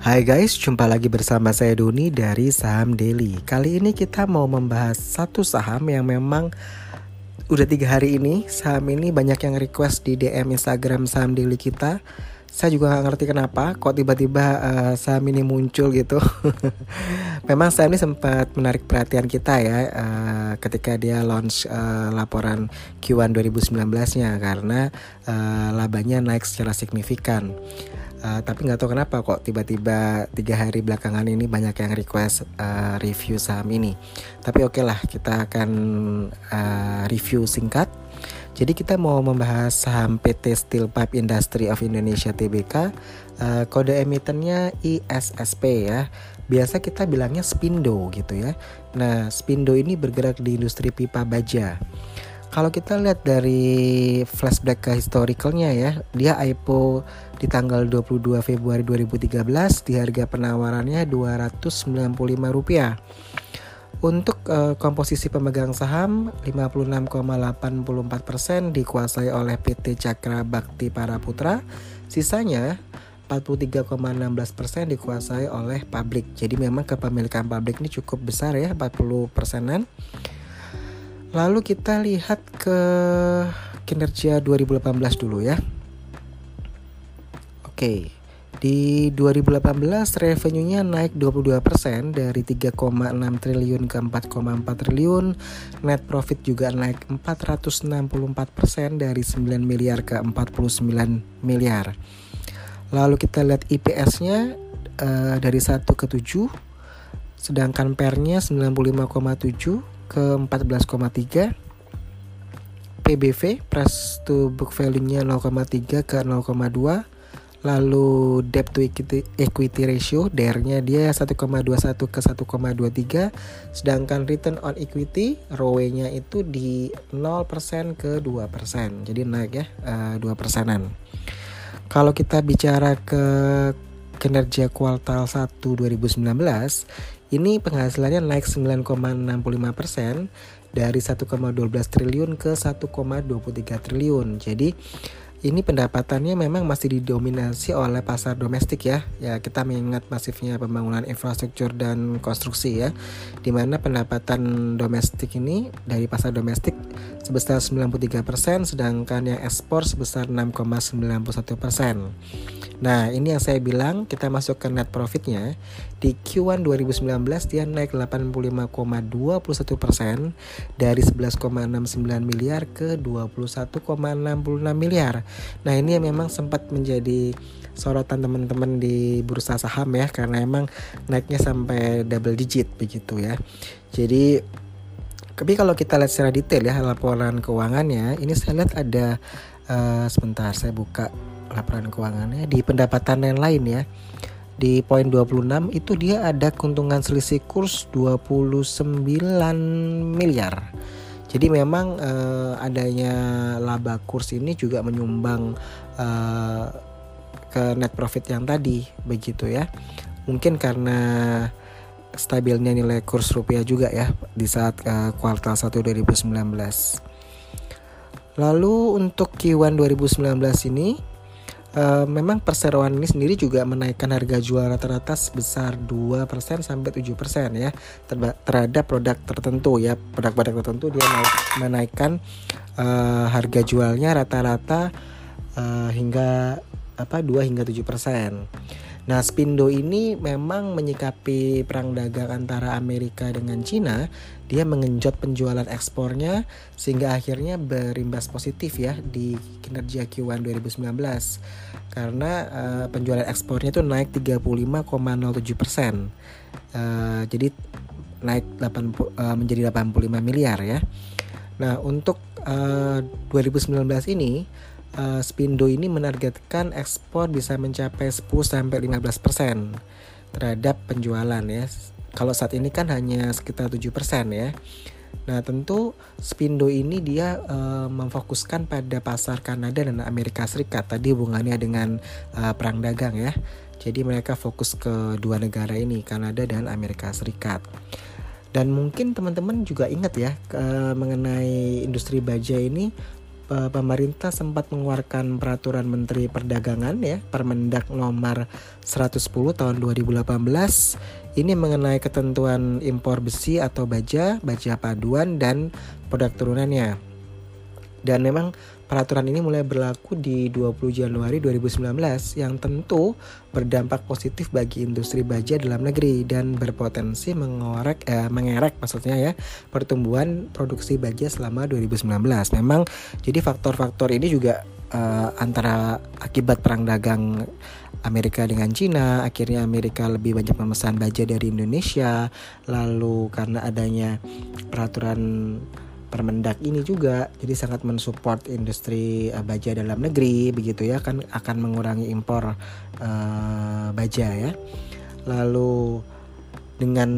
Hai guys, jumpa lagi bersama saya Doni dari Saham Daily. Kali ini kita mau membahas satu saham yang memang udah tiga hari ini saham ini banyak yang request di DM Instagram Saham Daily kita. Saya juga nggak ngerti kenapa kok tiba-tiba uh, saham ini muncul gitu. memang saham ini sempat menarik perhatian kita ya uh, ketika dia launch uh, laporan Q1 2019-nya karena uh, labanya naik secara signifikan. Uh, tapi nggak tahu kenapa kok tiba-tiba tiga hari belakangan ini banyak yang request uh, review saham ini. Tapi oke okay lah kita akan uh, review singkat. Jadi kita mau membahas saham PT Steel Pipe Industry of Indonesia Tbk. Uh, kode emitennya ISSP ya. Biasa kita bilangnya Spindo gitu ya. Nah Spindo ini bergerak di industri pipa baja. Kalau kita lihat dari flashback ke historicalnya ya, dia IPO di tanggal 22 Februari 2013 di harga penawarannya Rp295. Untuk uh, komposisi pemegang saham 56,84% dikuasai oleh PT Cakra Bakti Para Putra, sisanya 43,16% dikuasai oleh publik. Jadi memang kepemilikan publik ini cukup besar ya, 40 persenan. Lalu kita lihat ke kinerja 2018 dulu ya. Oke. Di 2018 revenue-nya naik 22% dari 3,6 triliun ke 4,4 triliun. Net profit juga naik 464% dari 9 miliar ke 49 miliar. Lalu kita lihat IPS-nya uh, dari 1 ke 7 sedangkan PER-nya 95,7 ke 14,3 PBV price to book value-nya 0,3 ke 0,2 lalu debt to equity, equity ratio DER-nya dia 1,21 ke 1,23 sedangkan return on equity ROE-nya itu di 0% ke 2% jadi naik ya uh, 2 persenan. Kalau kita bicara ke kinerja kuartal 1 2019 ini penghasilannya naik 9,65 persen dari 1,12 triliun ke 1,23 triliun. Jadi ini pendapatannya memang masih didominasi oleh pasar domestik ya. Ya kita mengingat masifnya pembangunan infrastruktur dan konstruksi ya. Di mana pendapatan domestik ini dari pasar domestik sebesar 93% sedangkan yang ekspor sebesar 6,91%. Nah, ini yang saya bilang kita masuk ke net profitnya di Q1 2019 dia naik 85,21 persen dari 11,69 miliar ke 21,66 miliar. Nah, ini yang memang sempat menjadi sorotan teman-teman di bursa saham ya karena emang naiknya sampai double digit begitu ya. Jadi tapi kalau kita lihat secara detail ya laporan keuangannya, ini saya lihat ada uh, sebentar saya buka laporan keuangannya di pendapatan yang lain ya di poin 26 itu dia ada keuntungan selisih kurs 29 miliar. Jadi memang uh, adanya laba kurs ini juga menyumbang uh, ke net profit yang tadi begitu ya. Mungkin karena stabilnya nilai kurs rupiah juga ya di saat uh, kuartal 1 2019. Lalu untuk Q1 2019 ini Uh, memang perseroan ini sendiri juga menaikkan harga jual rata-rata sebesar 2% sampai 7% ya terhadap produk tertentu ya produk-produk tertentu dia naik, menaikkan uh, harga jualnya rata-rata uh, hingga apa 2 hingga 7%. Nah, Spindo ini memang menyikapi perang dagang antara Amerika dengan Cina, dia mengenjot penjualan ekspornya sehingga akhirnya berimbas positif ya di kinerja Q1 2019. Karena uh, penjualan ekspornya itu naik 35,07 persen. Uh, jadi naik 8, uh, eh, menjadi 85 miliar ya. Nah, untuk uh, 2019 ini uh, Spindo ini menargetkan ekspor bisa mencapai 10 sampai 15% terhadap penjualan ya. Kalau saat ini kan hanya sekitar 7% ya. Nah, tentu Spindo ini dia uh, memfokuskan pada pasar Kanada dan Amerika Serikat. Tadi hubungannya dengan uh, perang dagang ya. Jadi mereka fokus ke dua negara ini, Kanada dan Amerika Serikat. Dan mungkin teman-teman juga ingat ya mengenai industri baja ini pemerintah sempat mengeluarkan peraturan Menteri Perdagangan ya Permendak nomor 110 tahun 2018 ini mengenai ketentuan impor besi atau baja, baja paduan dan produk turunannya. Dan memang peraturan ini mulai berlaku di 20 Januari 2019 yang tentu berdampak positif bagi industri baja dalam negeri dan berpotensi mengorek eh, mengerek maksudnya ya pertumbuhan produksi baja selama 2019. Memang jadi faktor-faktor ini juga eh, antara akibat perang dagang Amerika dengan Cina, akhirnya Amerika lebih banyak memesan baja dari Indonesia. Lalu karena adanya peraturan Permendak ini juga jadi sangat mensupport industri uh, baja dalam negeri begitu ya kan akan mengurangi impor uh, baja ya. Lalu dengan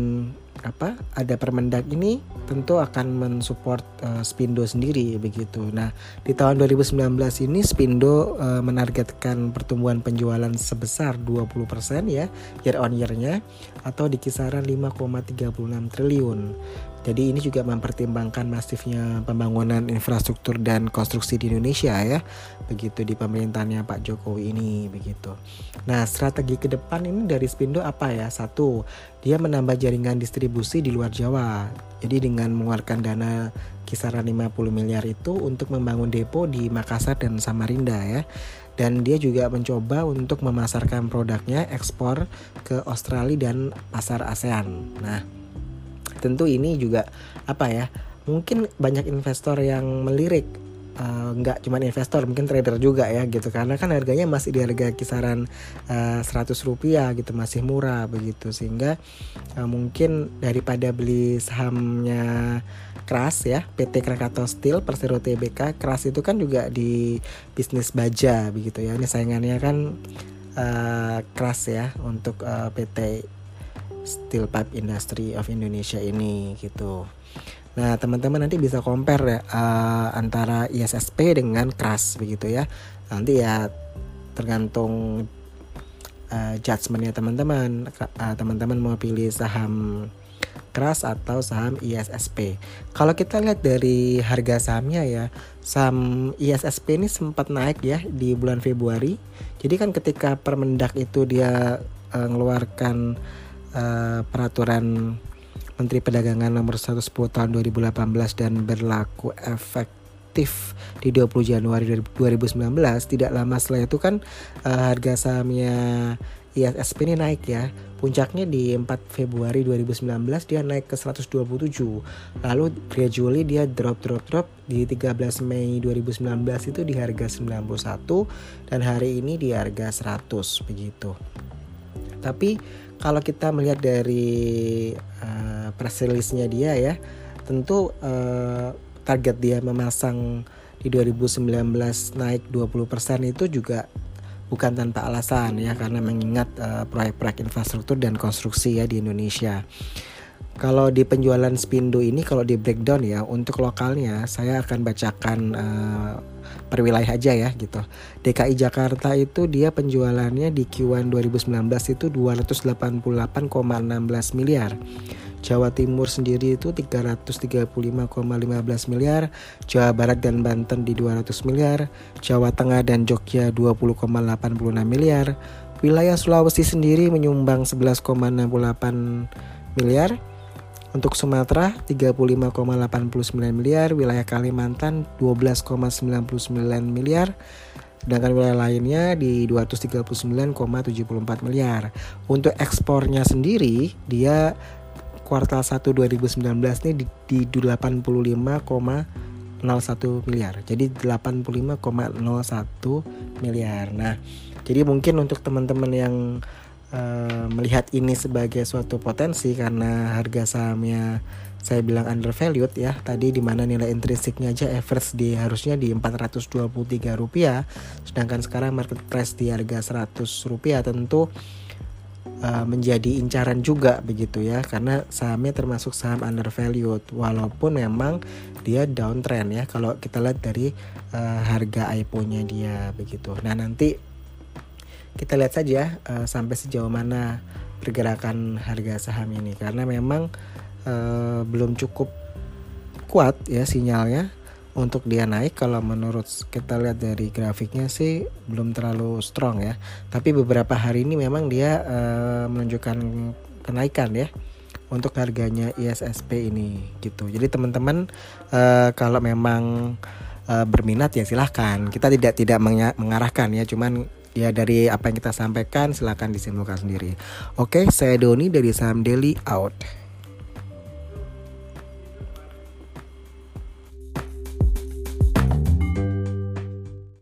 apa ada Permendak ini tentu akan mensupport uh, Spindo sendiri begitu. Nah, di tahun 2019 ini Spindo uh, menargetkan pertumbuhan penjualan sebesar 20% ya year on year-nya atau di kisaran 5,36 triliun. Jadi ini juga mempertimbangkan masifnya pembangunan infrastruktur dan konstruksi di Indonesia ya. Begitu di pemerintahannya Pak Jokowi ini begitu. Nah, strategi ke depan ini dari Spindo apa ya? Satu, dia menambah jaringan distribusi di luar Jawa. Jadi dengan mengeluarkan dana kisaran 50 miliar itu untuk membangun depo di Makassar dan Samarinda ya dan dia juga mencoba untuk memasarkan produknya ekspor ke Australia dan pasar ASEAN. Nah, tentu ini juga apa ya mungkin banyak investor yang melirik uh, nggak cuma investor mungkin trader juga ya gitu. Karena kan harganya masih di harga kisaran uh, eh, 100 rupiah gitu masih murah begitu. Sehingga uh, mungkin daripada beli sahamnya Kras ya PT Krakatau Steel Persero Tbk Kras itu kan juga di bisnis baja begitu ya. Ini saingannya kan uh, Kras ya untuk uh, PT Steel Pipe Industry of Indonesia ini gitu. Nah teman-teman nanti bisa compare uh, antara ISSP dengan KRAS begitu ya. Nanti ya tergantung uh, judgementnya teman-teman. Uh, teman-teman mau pilih saham KRAS atau saham ISSP. Kalau kita lihat dari harga sahamnya ya, saham ISSP ini sempat naik ya di bulan Februari. Jadi kan ketika Permendak itu dia uh, mengeluarkan uh, peraturan Menteri Perdagangan nomor 110 tahun 2018 dan berlaku efektif di 20 Januari 2019 tidak lama setelah itu kan uh, harga sahamnya ISSP ini naik ya. Puncaknya di 4 Februari 2019 dia naik ke 127 lalu gradually dia drop drop drop. Di 13 Mei 2019 itu di harga 91 dan hari ini di harga 100 begitu. Tapi kalau kita melihat dari uh, press release-nya dia ya, tentu uh, target dia memasang di 2019 naik 20% itu juga bukan tanpa alasan ya karena mengingat uh, proyek-proyek infrastruktur dan konstruksi ya di Indonesia. Kalau di penjualan Spindo ini kalau di breakdown ya untuk lokalnya saya akan bacakan uh, per wilayah aja ya gitu. DKI Jakarta itu dia penjualannya di Q1 2019 itu 288,16 miliar. Jawa Timur sendiri itu 335,15 miliar, Jawa Barat dan Banten di 200 miliar, Jawa Tengah dan Jogja 20,86 miliar, wilayah Sulawesi sendiri menyumbang 11,68 miliar, untuk Sumatera 35,89 miliar, wilayah Kalimantan 12,99 miliar, sedangkan wilayah lainnya di 239,74 miliar. Untuk ekspornya sendiri dia kuartal 1 2019 ini di, di 85,01 miliar. Jadi 85,01 miliar. Nah, jadi mungkin untuk teman-teman yang uh, melihat ini sebagai suatu potensi karena harga sahamnya saya bilang undervalued ya. Tadi di mana nilai intrinsiknya aja average di harusnya di 423 rupiah. Sedangkan sekarang market price di harga 100 rupiah tentu uh, menjadi incaran juga begitu ya. Karena sahamnya termasuk saham undervalued walaupun memang dia downtrend ya. Kalau kita lihat dari uh, harga IPO-nya dia begitu. Nah nanti kita lihat saja uh, sampai sejauh mana pergerakan harga saham ini. Karena memang uh, belum cukup kuat ya sinyalnya untuk dia naik. Kalau menurut kita lihat dari grafiknya sih belum terlalu strong ya. Tapi beberapa hari ini memang dia uh, menunjukkan kenaikan ya untuk harganya ISSP ini gitu. Jadi teman-teman uh, kalau memang uh, berminat ya silahkan. Kita tidak tidak mengarahkan ya. Cuman ya dari apa yang kita sampaikan silahkan disimpulkan sendiri. Oke saya Doni dari saham Daily out